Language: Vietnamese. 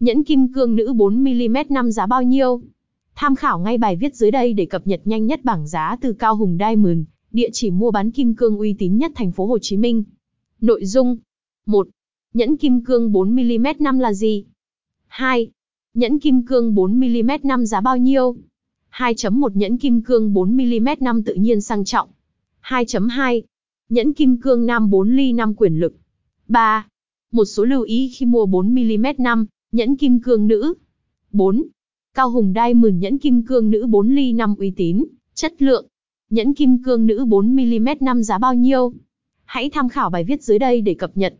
Nhẫn kim cương nữ 4mm năm giá bao nhiêu? Tham khảo ngay bài viết dưới đây để cập nhật nhanh nhất bảng giá từ Cao Hùng Diamond, địa chỉ mua bán kim cương uy tín nhất thành phố Hồ Chí Minh. Nội dung 1. Nhẫn kim cương 4mm5 là gì? 2. Nhẫn kim cương 4mm5 giá bao nhiêu? 2.1 Nhẫn kim cương 4mm5 tự nhiên sang trọng. 2.2. Nhẫn kim cương nam 4 ly 5 quyền lực. 3. Một số lưu ý khi mua 4mm5 nhẫn kim cương nữ. 4. Cao Hùng đai mừng nhẫn kim cương nữ 4 ly 5 uy tín, chất lượng. Nhẫn kim cương nữ 4mm năm giá bao nhiêu? Hãy tham khảo bài viết dưới đây để cập nhật.